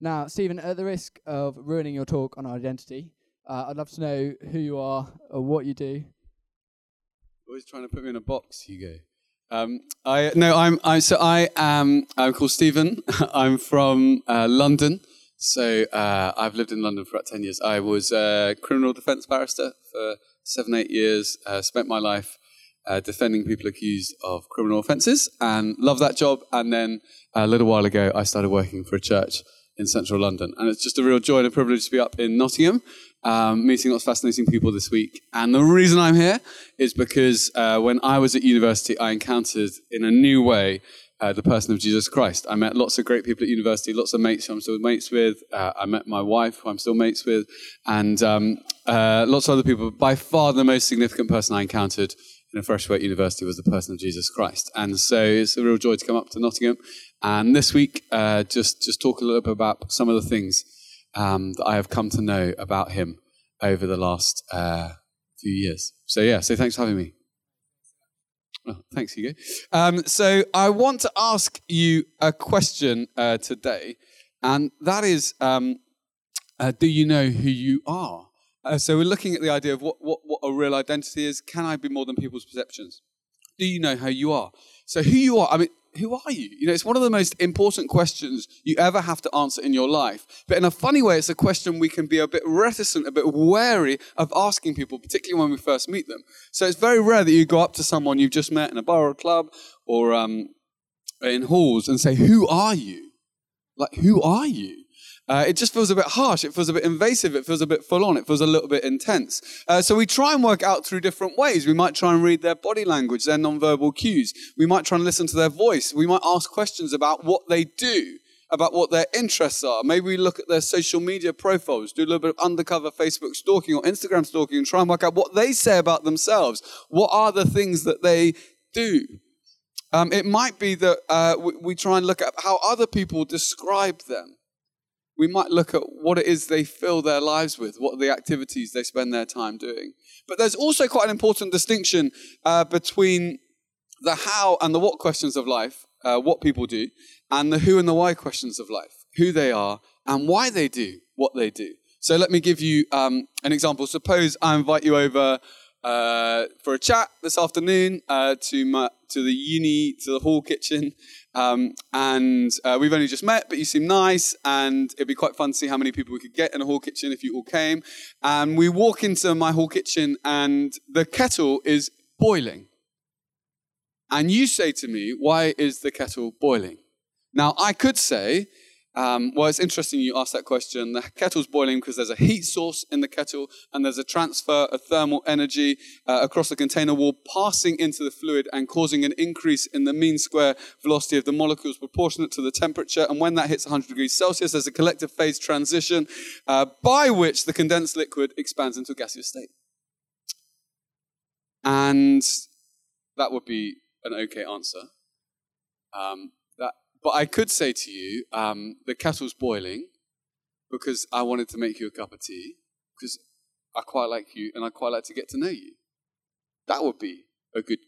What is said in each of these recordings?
Now, Stephen, at the risk of ruining your talk on identity, uh, I'd love to know who you are or what you do. Always trying to put me in a box, Hugo. Um, I no, I'm I so I am I'm called Stephen. I'm from uh, London. So uh, I've lived in London for about ten years. I was a criminal defence barrister for seven eight years. Uh, spent my life uh, defending people accused of criminal offences and loved that job. And then a little while ago, I started working for a church in central London, and it's just a real joy and a privilege to be up in Nottingham um, meeting lots of fascinating people this week. And the reason I'm here is because uh, when I was at university, I encountered in a new way uh, the person of Jesus Christ. I met lots of great people at university, lots of mates who I'm still mates with. Uh, I met my wife, who I'm still mates with, and um, uh, lots of other people. By far, the most significant person I encountered in a Freshwater University was the person of Jesus Christ. And so it's a real joy to come up to Nottingham. And this week, uh, just, just talk a little bit about some of the things um, that I have come to know about him over the last uh, few years. So, yeah, so thanks for having me. Oh, thanks, Hugo. Um, so, I want to ask you a question uh, today, and that is um, uh, Do you know who you are? Uh, so, we're looking at the idea of what, what, what a real identity is. Can I be more than people's perceptions? Do you know how you are? So, who you are, I mean, who are you? You know, it's one of the most important questions you ever have to answer in your life. But in a funny way, it's a question we can be a bit reticent, a bit wary of asking people, particularly when we first meet them. So it's very rare that you go up to someone you've just met in a bar or a club or um, in halls and say, Who are you? Like, who are you? Uh, it just feels a bit harsh. It feels a bit invasive. It feels a bit full on. It feels a little bit intense. Uh, so we try and work out through different ways. We might try and read their body language, their nonverbal cues. We might try and listen to their voice. We might ask questions about what they do, about what their interests are. Maybe we look at their social media profiles, do a little bit of undercover Facebook stalking or Instagram stalking and try and work out what they say about themselves. What are the things that they do? Um, it might be that uh, we, we try and look at how other people describe them we might look at what it is they fill their lives with, what are the activities they spend their time doing. But there's also quite an important distinction uh, between the how and the what questions of life, uh, what people do, and the who and the why questions of life, who they are and why they do what they do. So let me give you um, an example. Suppose I invite you over uh, for a chat this afternoon uh, to my, to the uni to the hall kitchen, um, and uh, we've only just met, but you seem nice, and it'd be quite fun to see how many people we could get in a hall kitchen if you all came. And we walk into my hall kitchen, and the kettle is boiling. And you say to me, Why is the kettle boiling? Now, I could say, um, well, it's interesting you asked that question. The kettle's boiling because there's a heat source in the kettle and there's a transfer of thermal energy uh, across the container wall passing into the fluid and causing an increase in the mean square velocity of the molecules proportionate to the temperature. And when that hits 100 degrees Celsius, there's a collective phase transition uh, by which the condensed liquid expands into a gaseous state. And that would be an okay answer. Um, but I could say to you, um, the kettle's boiling because I wanted to make you a cup of tea because I quite like you and I quite like to get to know you. That would be a good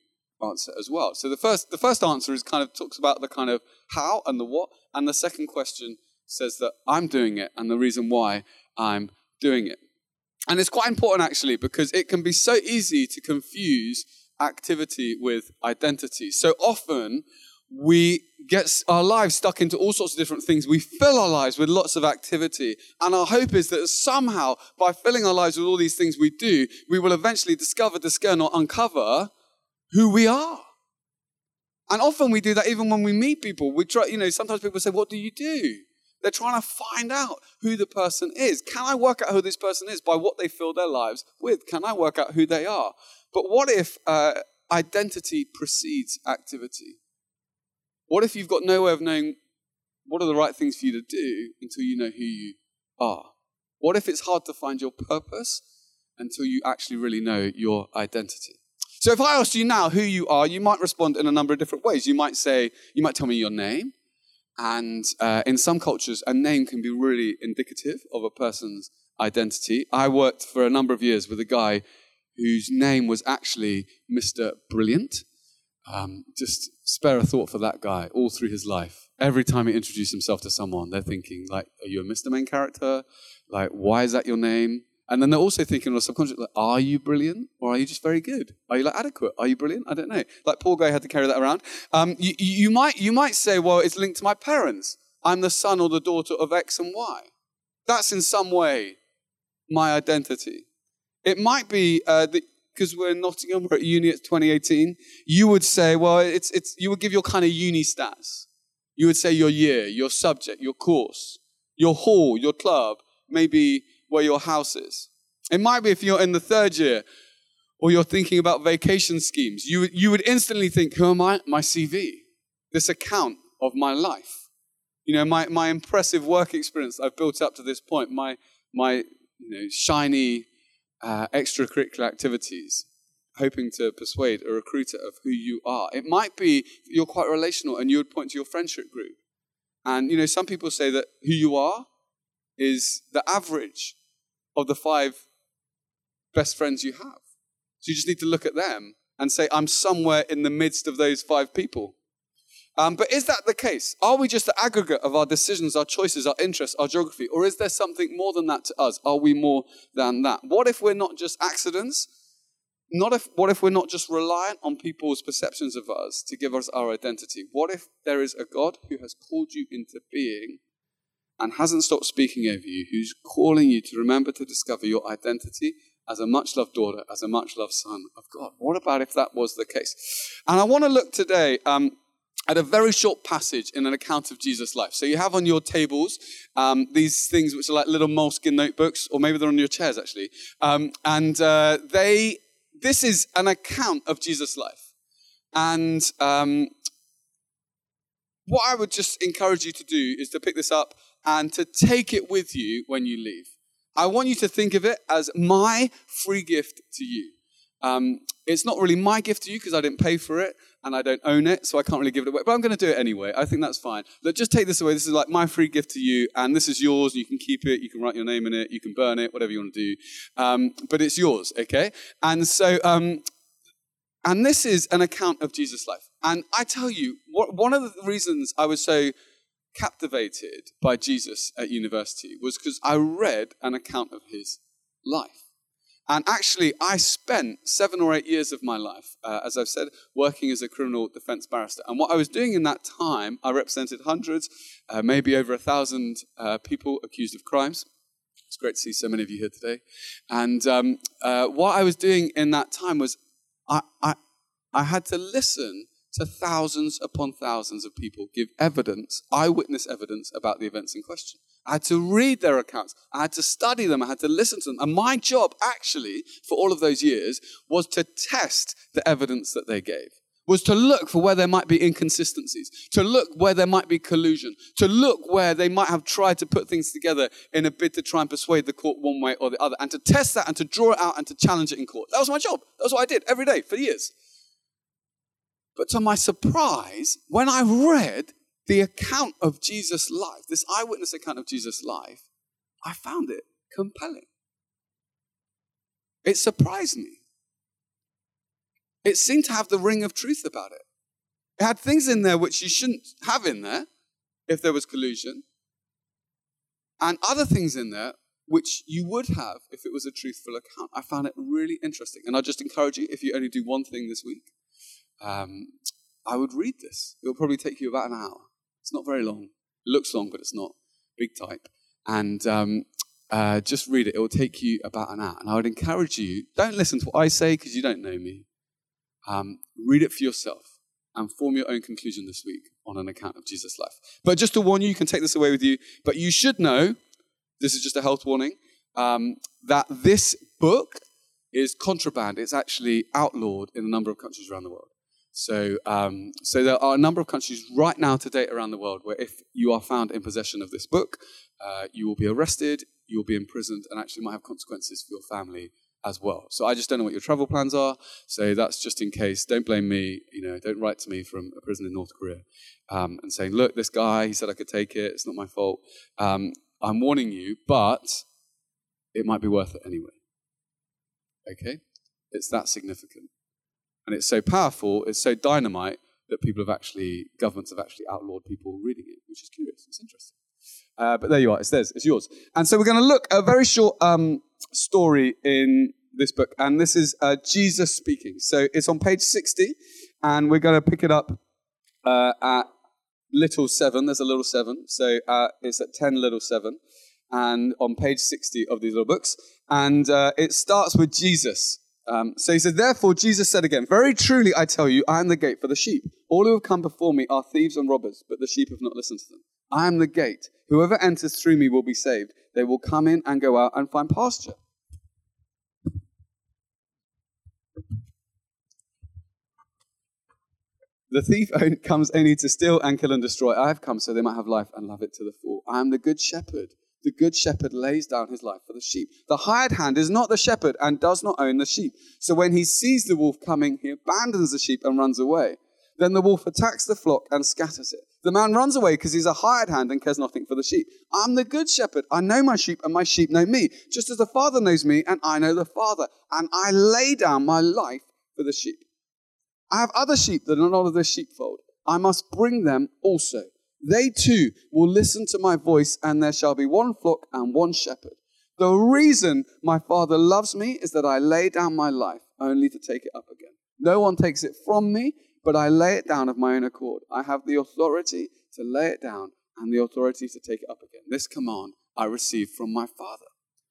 answer as well. So the first, the first answer is kind of talks about the kind of how and the what, and the second question says that I'm doing it and the reason why I'm doing it. And it's quite important actually because it can be so easy to confuse activity with identity. So often we get our lives stuck into all sorts of different things. We fill our lives with lots of activity. And our hope is that somehow, by filling our lives with all these things we do, we will eventually discover, discern, or uncover who we are. And often we do that even when we meet people. We try, you know, sometimes people say, What do you do? They're trying to find out who the person is. Can I work out who this person is by what they fill their lives with? Can I work out who they are? But what if uh, identity precedes activity? What if you've got no way of knowing what are the right things for you to do until you know who you are? What if it's hard to find your purpose until you actually really know your identity? So if I asked you now who you are, you might respond in a number of different ways. You might say, you might tell me your name. And uh, in some cultures, a name can be really indicative of a person's identity. I worked for a number of years with a guy whose name was actually Mr. Brilliant. Um, just spare a thought for that guy all through his life. Every time he introduces himself to someone, they're thinking, like, are you a Mr. Main character? Like, why is that your name? And then they're also thinking on a subconscious, like, are you brilliant or are you just very good? Are you like adequate? Are you brilliant? I don't know. Like poor guy had to carry that around. Um, you, you might you might say, well, it's linked to my parents. I'm the son or the daughter of X and Y. That's in some way my identity. It might be uh, because we're in Nottingham, we're at uni, it's 2018. You would say, well, it's it's you would give your kind of uni stats. You would say your year, your subject, your course, your hall, your club, maybe where your house is. It might be if you're in the third year or you're thinking about vacation schemes, you, you would instantly think, who am I? My CV, this account of my life. You know, my, my impressive work experience I've built up to this point, my, my you know, shiny uh, extracurricular activities, hoping to persuade a recruiter of who you are. It might be you're quite relational and you would point to your friendship group. And, you know, some people say that who you are is the average of the five best friends you have. So you just need to look at them and say, I'm somewhere in the midst of those five people. Um, but is that the case? Are we just the aggregate of our decisions, our choices, our interests, our geography? Or is there something more than that to us? Are we more than that? What if we're not just accidents? Not if, what if we're not just reliant on people's perceptions of us to give us our identity? What if there is a God who has called you into being and hasn't stopped speaking over you, who's calling you to remember to discover your identity as a much loved daughter, as a much loved son of God. What about if that was the case? And I want to look today um, at a very short passage in an account of Jesus' life. So you have on your tables um, these things which are like little moleskin notebooks, or maybe they're on your chairs actually. Um, and uh, they, this is an account of Jesus' life. And um, what I would just encourage you to do is to pick this up and to take it with you when you leave. I want you to think of it as my free gift to you. Um, it's not really my gift to you because I didn't pay for it and I don't own it, so I can't really give it away. But I'm going to do it anyway. I think that's fine. Look, just take this away. This is like my free gift to you, and this is yours. You can keep it. You can write your name in it. You can burn it. Whatever you want to do. Um, but it's yours, okay? And so, um, and this is an account of Jesus' life. And I tell you, what, one of the reasons I was so captivated by Jesus at university was because I read an account of his life. And actually, I spent seven or eight years of my life, uh, as I've said, working as a criminal defense barrister. And what I was doing in that time, I represented hundreds, uh, maybe over a thousand uh, people accused of crimes. It's great to see so many of you here today. And um, uh, what I was doing in that time was I, I, I had to listen to thousands upon thousands of people give evidence, eyewitness evidence about the events in question. I had to read their accounts. I had to study them. I had to listen to them. And my job, actually, for all of those years, was to test the evidence that they gave, was to look for where there might be inconsistencies, to look where there might be collusion, to look where they might have tried to put things together in a bid to try and persuade the court one way or the other, and to test that and to draw it out and to challenge it in court. That was my job. That was what I did every day for years. But to my surprise, when I read the account of Jesus' life, this eyewitness account of Jesus' life, I found it compelling. It surprised me. It seemed to have the ring of truth about it. It had things in there which you shouldn't have in there if there was collusion, and other things in there which you would have if it was a truthful account. I found it really interesting. And I just encourage you, if you only do one thing this week, um, I would read this. It will probably take you about an hour. It's not very long. It looks long, but it's not. Big type. And um, uh, just read it. It will take you about an hour. And I would encourage you don't listen to what I say because you don't know me. Um, read it for yourself and form your own conclusion this week on an account of Jesus' life. But just to warn you, you can take this away with you. But you should know this is just a health warning um, that this book is contraband. It's actually outlawed in a number of countries around the world. So, um, so there are a number of countries right now to date around the world where if you are found in possession of this book, uh, you will be arrested, you will be imprisoned, and actually might have consequences for your family as well. So I just don't know what your travel plans are. So that's just in case. Don't blame me. You know, don't write to me from a prison in North Korea um, and saying, "Look, this guy, he said I could take it. It's not my fault." Um, I'm warning you, but it might be worth it anyway. Okay, it's that significant. And it's so powerful, it's so dynamite that people have actually, governments have actually outlawed people reading it, which is curious. It's interesting. Uh, but there you are. It's theirs. It's yours. And so we're going to look a very short um, story in this book, and this is uh, Jesus speaking. So it's on page 60, and we're going to pick it up uh, at little seven. There's a little seven, so uh, it's at 10 little seven, and on page 60 of these little books. And uh, it starts with Jesus. Um, so he said, Therefore, Jesus said again, Very truly I tell you, I am the gate for the sheep. All who have come before me are thieves and robbers, but the sheep have not listened to them. I am the gate. Whoever enters through me will be saved. They will come in and go out and find pasture. The thief comes only to steal and kill and destroy. I have come so they might have life and love it to the full. I am the good shepherd. The good shepherd lays down his life for the sheep. The hired hand is not the shepherd and does not own the sheep. So when he sees the wolf coming, he abandons the sheep and runs away. Then the wolf attacks the flock and scatters it. The man runs away because he's a hired hand and cares nothing for the sheep. I'm the good shepherd. I know my sheep and my sheep know me, just as the Father knows me and I know the Father. And I lay down my life for the sheep. I have other sheep that are not of this sheepfold. I must bring them also. They too will listen to my voice, and there shall be one flock and one shepherd. The reason my Father loves me is that I lay down my life only to take it up again. No one takes it from me, but I lay it down of my own accord. I have the authority to lay it down and the authority to take it up again. This command I received from my Father.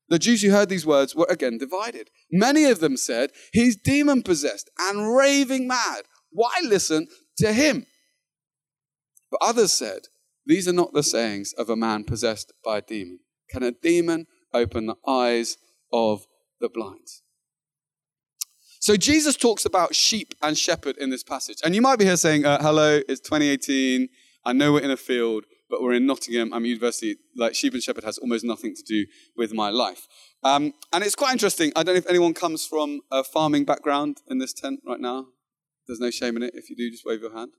The Jews who heard these words were again divided. Many of them said, He's demon possessed and raving mad. Why listen to him? But others said, These are not the sayings of a man possessed by a demon. Can a demon open the eyes of the blind? So Jesus talks about sheep and shepherd in this passage. And you might be here saying, uh, Hello, it's 2018. I know we're in a field but we're in Nottingham. I'm university. Like sheep and shepherd has almost nothing to do with my life. Um, and it's quite interesting. I don't know if anyone comes from a farming background in this tent right now. There's no shame in it. If you do, just wave your hand.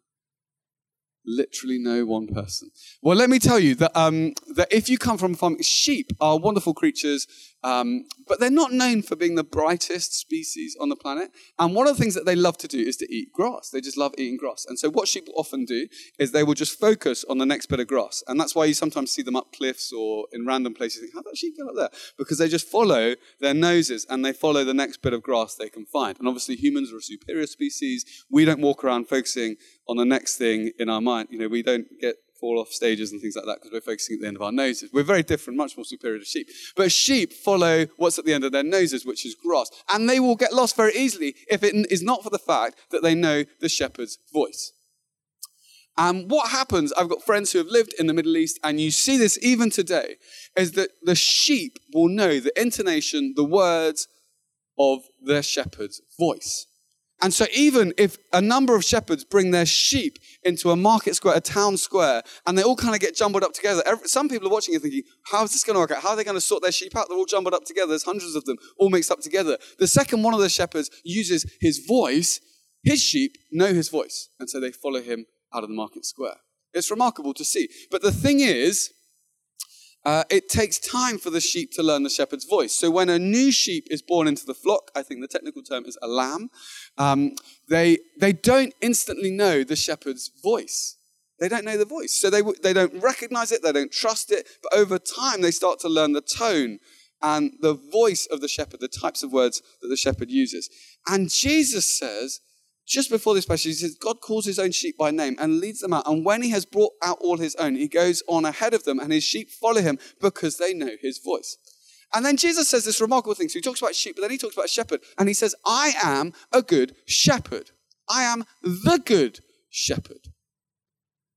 Literally no one person. Well, let me tell you that, um, that if you come from farming, sheep are wonderful creatures. Um, but they're not known for being the brightest species on the planet. And one of the things that they love to do is to eat grass. They just love eating grass. And so what sheep will often do is they will just focus on the next bit of grass. And that's why you sometimes see them up cliffs or in random places. Think, how that sheep get up there? Because they just follow their noses and they follow the next bit of grass they can find. And obviously humans are a superior species. We don't walk around focusing on the next thing in our mind. You know, we don't get fall off stages and things like that because we're focusing at the end of our noses. We're very different, much more superior to sheep. But sheep follow what's at the end of their noses, which is grass. And they will get lost very easily if it is not for the fact that they know the shepherd's voice. And what happens, I've got friends who have lived in the Middle East, and you see this even today, is that the sheep will know the intonation, the words of their shepherd's voice. And so, even if a number of shepherds bring their sheep into a market square, a town square, and they all kind of get jumbled up together, every, some people are watching and thinking, how is this going to work out? How are they going to sort their sheep out? They're all jumbled up together. There's hundreds of them all mixed up together. The second one of the shepherds uses his voice, his sheep know his voice. And so they follow him out of the market square. It's remarkable to see. But the thing is, uh, it takes time for the sheep to learn the shepherd's voice. So when a new sheep is born into the flock, I think the technical term is a lamb, um, they, they don't instantly know the shepherd's voice. They don't know the voice. So they, they don't recognize it, they don't trust it, but over time they start to learn the tone and the voice of the shepherd, the types of words that the shepherd uses. And Jesus says, just before this passage, he says, God calls his own sheep by name and leads them out. And when he has brought out all his own, he goes on ahead of them, and his sheep follow him because they know his voice. And then Jesus says this remarkable thing. So he talks about sheep, but then he talks about shepherd, and he says, I am a good shepherd. I am the good shepherd.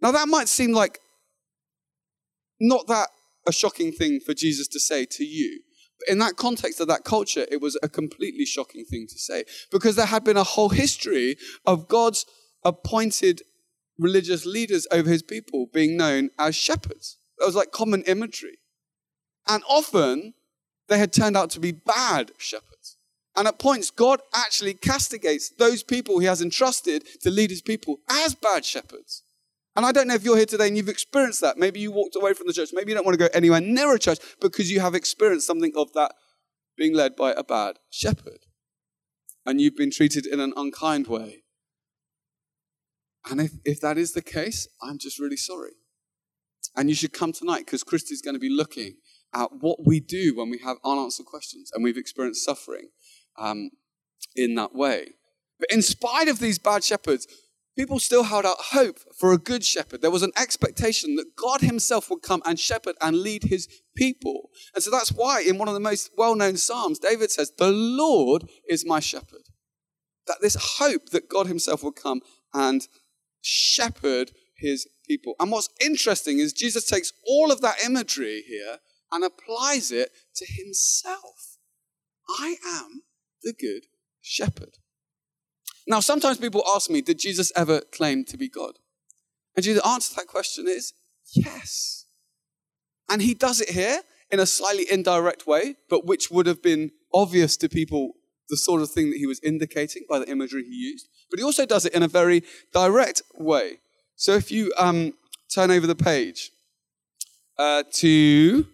Now, that might seem like not that a shocking thing for Jesus to say to you in that context of that culture, it was a completely shocking thing to say because there had been a whole history of God's appointed religious leaders over his people being known as shepherds. That was like common imagery. And often they had turned out to be bad shepherds. And at points, God actually castigates those people he has entrusted to lead his people as bad shepherds. And I don't know if you're here today and you've experienced that. Maybe you walked away from the church. Maybe you don't want to go anywhere near a church because you have experienced something of that being led by a bad shepherd. and you've been treated in an unkind way. And if, if that is the case, I'm just really sorry. And you should come tonight because Christy's going to be looking at what we do when we have unanswered questions and we've experienced suffering um, in that way. But in spite of these bad shepherds, people still held out hope for a good shepherd. There was an expectation that God himself would come and shepherd and lead his people. And so that's why in one of the most well known Psalms, David says, The Lord is my shepherd. That this hope that God himself would come and shepherd his people. And what's interesting is Jesus takes all of that imagery here and applies it to himself. I am the good shepherd. Now, sometimes people ask me, did Jesus ever claim to be God? And the answer to that question is yes. And he does it here in a slightly indirect way, but which would have been obvious to people the sort of thing that he was indicating by the imagery he used. But he also does it in a very direct way. So if you um, turn over the page uh, to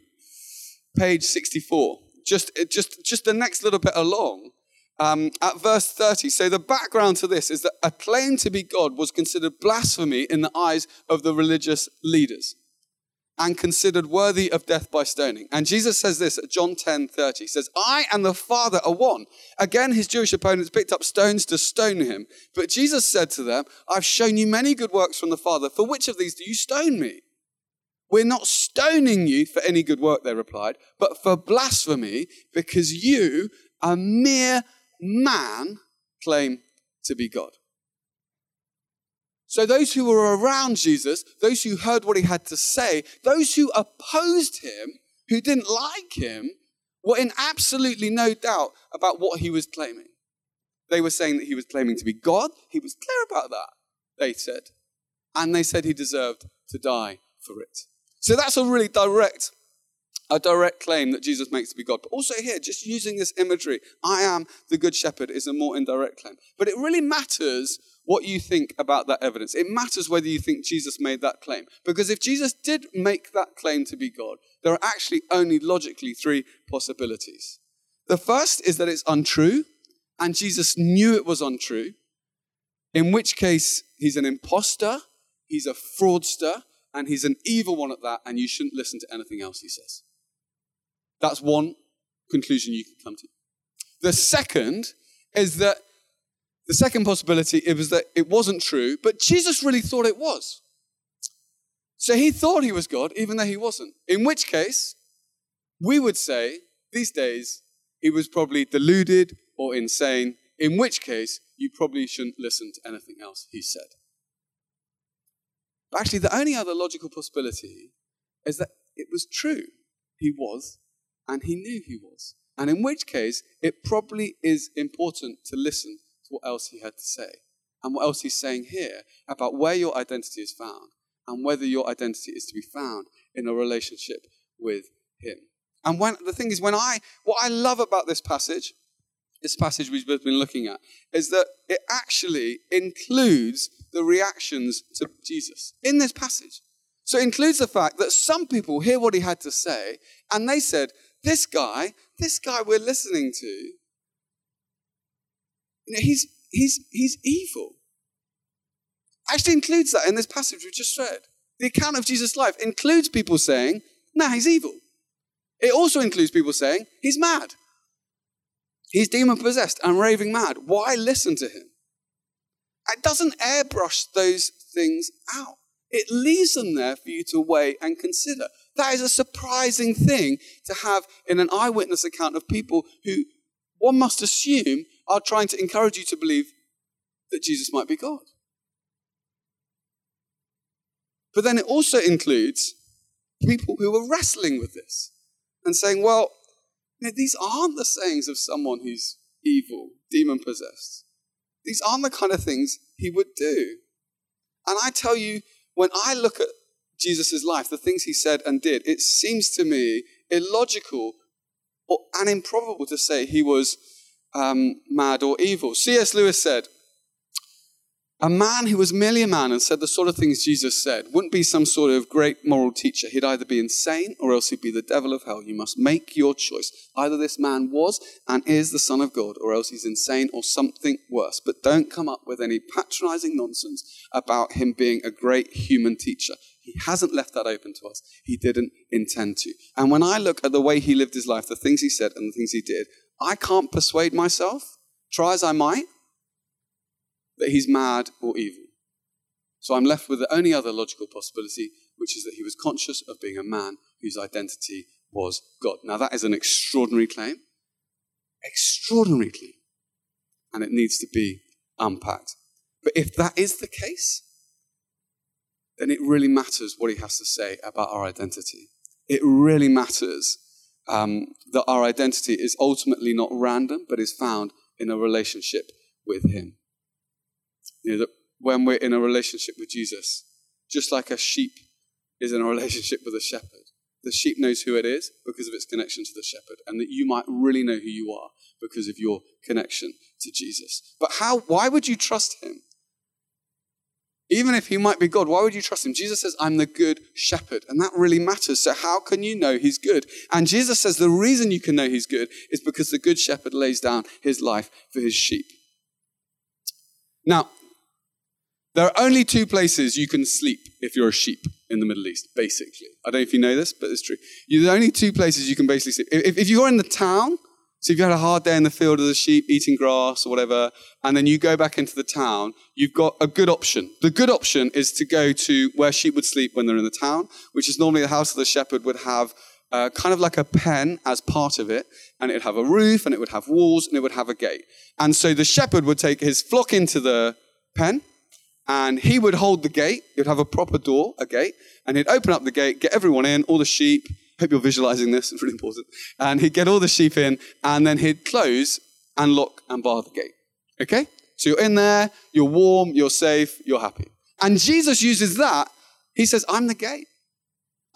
page 64, just, just, just the next little bit along, um, at verse 30. So, the background to this is that a claim to be God was considered blasphemy in the eyes of the religious leaders and considered worthy of death by stoning. And Jesus says this at John 10 30. He says, I and the Father are one. Again, his Jewish opponents picked up stones to stone him. But Jesus said to them, I've shown you many good works from the Father. For which of these do you stone me? We're not stoning you for any good work, they replied, but for blasphemy, because you, a mere man claim to be God. So, those who were around Jesus, those who heard what he had to say, those who opposed him, who didn't like him, were in absolutely no doubt about what he was claiming. They were saying that he was claiming to be God. He was clear about that, they said. And they said he deserved to die for it. So, that's a really direct a direct claim that Jesus makes to be God. But also here, just using this imagery, I am the good shepherd, is a more indirect claim. But it really matters what you think about that evidence. It matters whether you think Jesus made that claim. Because if Jesus did make that claim to be God, there are actually only logically three possibilities. The first is that it's untrue, and Jesus knew it was untrue, in which case he's an impostor, he's a fraudster, and he's an evil one at that, and you shouldn't listen to anything else he says. That's one conclusion you can come to. The second is that the second possibility it was that it wasn't true, but Jesus really thought it was. So he thought he was God, even though he wasn't. In which case, we would say these days he was probably deluded or insane, in which case you probably shouldn't listen to anything else he said. But actually, the only other logical possibility is that it was true. He was and he knew he was. And in which case, it probably is important to listen to what else he had to say and what else he's saying here about where your identity is found and whether your identity is to be found in a relationship with him. And when the thing is, when I what I love about this passage, this passage we've been looking at, is that it actually includes the reactions to Jesus in this passage. So it includes the fact that some people hear what he had to say and they said, this guy, this guy we're listening to, you know, he's, he's, he's evil. Actually includes that in this passage we just read. The account of Jesus' life includes people saying, nah, he's evil. It also includes people saying, he's mad. He's demon possessed and raving mad. Why listen to him? It doesn't airbrush those things out. It leaves them there for you to weigh and consider. That is a surprising thing to have in an eyewitness account of people who one must assume are trying to encourage you to believe that Jesus might be God. But then it also includes people who are wrestling with this and saying, well, you know, these aren't the sayings of someone who's evil, demon possessed. These aren't the kind of things he would do. And I tell you, when I look at Jesus' life, the things he said and did, it seems to me illogical or, and improbable to say he was um, mad or evil. C.S. Lewis said, A man who was merely a man and said the sort of things Jesus said wouldn't be some sort of great moral teacher. He'd either be insane or else he'd be the devil of hell. You must make your choice. Either this man was and is the Son of God, or else he's insane or something worse. But don't come up with any patronizing nonsense about him being a great human teacher. He hasn't left that open to us. He didn't intend to. And when I look at the way he lived his life, the things he said and the things he did, I can't persuade myself, try as I might, that he's mad or evil. So I'm left with the only other logical possibility, which is that he was conscious of being a man whose identity was God. Now, that is an extraordinary claim. Extraordinary claim. And it needs to be unpacked. But if that is the case, then it really matters what he has to say about our identity. It really matters um, that our identity is ultimately not random, but is found in a relationship with him. You know, that when we're in a relationship with Jesus, just like a sheep is in a relationship with a shepherd, the sheep knows who it is because of its connection to the shepherd, and that you might really know who you are because of your connection to Jesus. But how, why would you trust him? Even if he might be God, why would you trust him? Jesus says, I'm the good shepherd, and that really matters. So, how can you know he's good? And Jesus says the reason you can know he's good is because the good shepherd lays down his life for his sheep. Now, there are only two places you can sleep if you're a sheep in the Middle East, basically. I don't know if you know this, but it's true. There are only two places you can basically sleep. If, if you're in the town, so if you had a hard day in the field as a sheep eating grass or whatever, and then you go back into the town, you've got a good option. The good option is to go to where sheep would sleep when they're in the town, which is normally the house of the shepherd would have uh, kind of like a pen as part of it, and it would have a roof, and it would have walls, and it would have a gate. And so the shepherd would take his flock into the pen, and he would hold the gate. He'd have a proper door, a gate, and he'd open up the gate, get everyone in, all the sheep. Hope you're visualizing this, it's really important. And he'd get all the sheep in, and then he'd close and lock and bar the gate. Okay? So you're in there, you're warm, you're safe, you're happy. And Jesus uses that. He says, I'm the gate.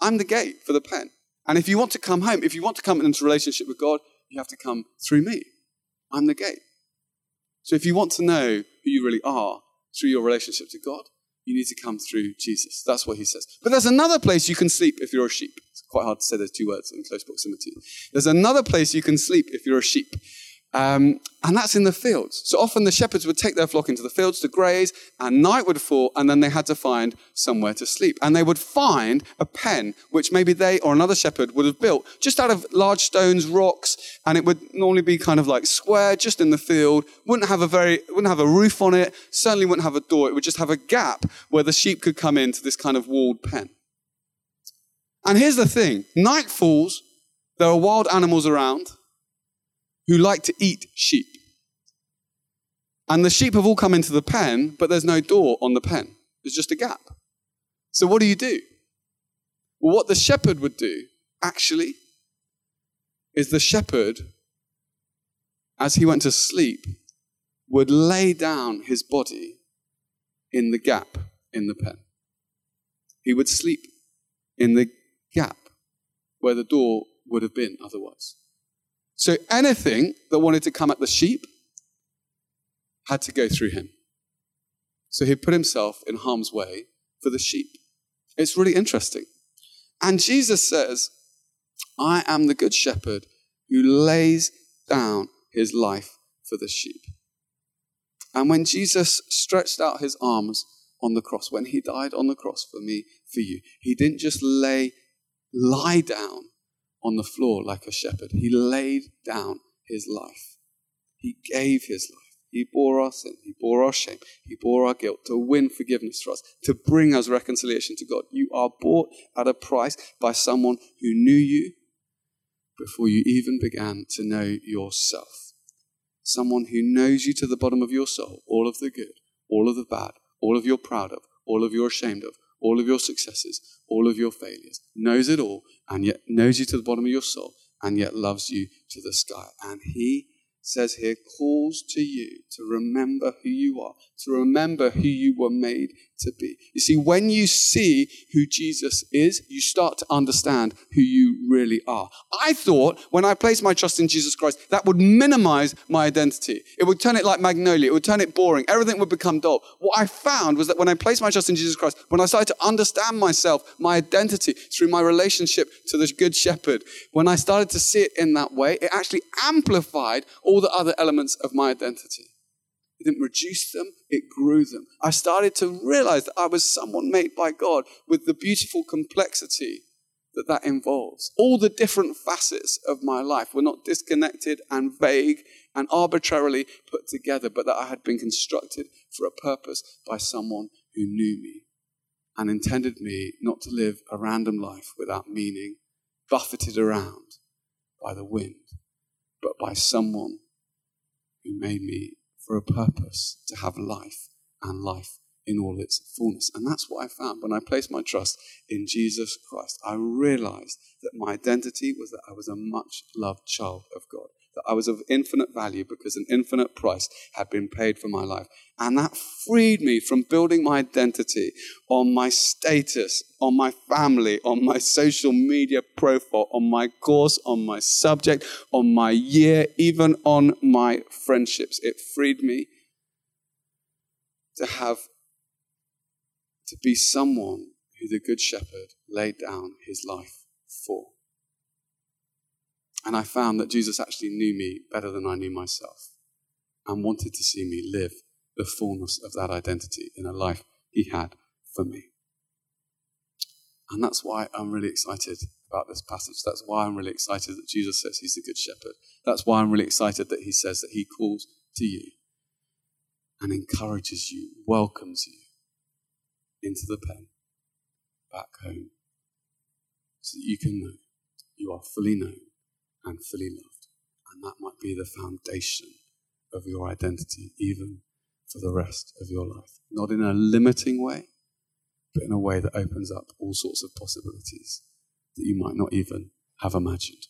I'm the gate for the pen. And if you want to come home, if you want to come into relationship with God, you have to come through me. I'm the gate. So if you want to know who you really are, through your relationship to God, you need to come through Jesus. That's what he says. But there's another place you can sleep if you're a sheep. It's quite hard to say those two words in close proximity. There's another place you can sleep if you're a sheep. Um, and that's in the fields. So often the shepherds would take their flock into the fields to graze, and night would fall, and then they had to find somewhere to sleep. And they would find a pen, which maybe they or another shepherd would have built just out of large stones, rocks, and it would normally be kind of like square, just in the field. Wouldn't have a very, wouldn't have a roof on it. Certainly wouldn't have a door. It would just have a gap where the sheep could come into this kind of walled pen. And here's the thing: night falls. There are wild animals around who like to eat sheep. And the sheep have all come into the pen, but there's no door on the pen. There's just a gap. So what do you do? Well, what the shepherd would do, actually, is the shepherd, as he went to sleep, would lay down his body in the gap in the pen. He would sleep in the gap where the door would have been otherwise. So anything that wanted to come at the sheep had to go through him. So he put himself in harm's way for the sheep. It's really interesting. And Jesus says, I am the good shepherd who lays down his life for the sheep. And when Jesus stretched out his arms on the cross, when he died on the cross for me, for you, he didn't just lay, lie down on the floor like a shepherd. He laid down his life. He gave his life. He bore our sin. He bore our shame. He bore our guilt to win forgiveness for us, to bring us reconciliation to God. You are bought at a price by someone who knew you before you even began to know yourself. Someone who knows you to the bottom of your soul, all of the good, all of the bad, all of you're proud of, all of you're ashamed of, all of your successes, all of your failures, knows it all, and yet knows you to the bottom of your soul, and yet loves you to the sky. And he says here, calls to you to remember who you are, to remember who you were made to be. You see, when you see who Jesus is, you start to understand who you really are. I thought when I placed my trust in Jesus Christ, that would minimize my identity. It would turn it like Magnolia. It would turn it boring. Everything would become dull. What I found was that when I placed my trust in Jesus Christ, when I started to understand myself, my identity through my relationship to the Good Shepherd, when I started to see it in that way, it actually amplified all the other elements of my identity. It didn't reduce them, it grew them. I started to realize that I was someone made by God with the beautiful complexity that that involves. All the different facets of my life were not disconnected and vague and arbitrarily put together, but that I had been constructed for a purpose by someone who knew me and intended me not to live a random life without meaning, buffeted around by the wind, but by someone who made me for a purpose to have life and life in all its fullness. And that's what I found when I placed my trust in Jesus Christ. I realized that my identity was that I was a much loved child of God, that I was of infinite value because an infinite price had been paid for my life. And that freed me from building my identity on my status, on my family, on my social media profile, on my course, on my subject, on my year, even on my friendships. It freed me to have to be someone who the Good Shepherd laid down his life for. And I found that Jesus actually knew me better than I knew myself and wanted to see me live the fullness of that identity in a life he had for me. And that's why I'm really excited about this passage. That's why I'm really excited that Jesus says he's the good shepherd. That's why I'm really excited that he says that he calls to you and encourages you, welcomes you into the pen, back home, so that you can know you are fully known and fully loved. And that might be the foundation of your identity, even for the rest of your life. Not in a limiting way, but in a way that opens up all sorts of possibilities that you might not even have imagined.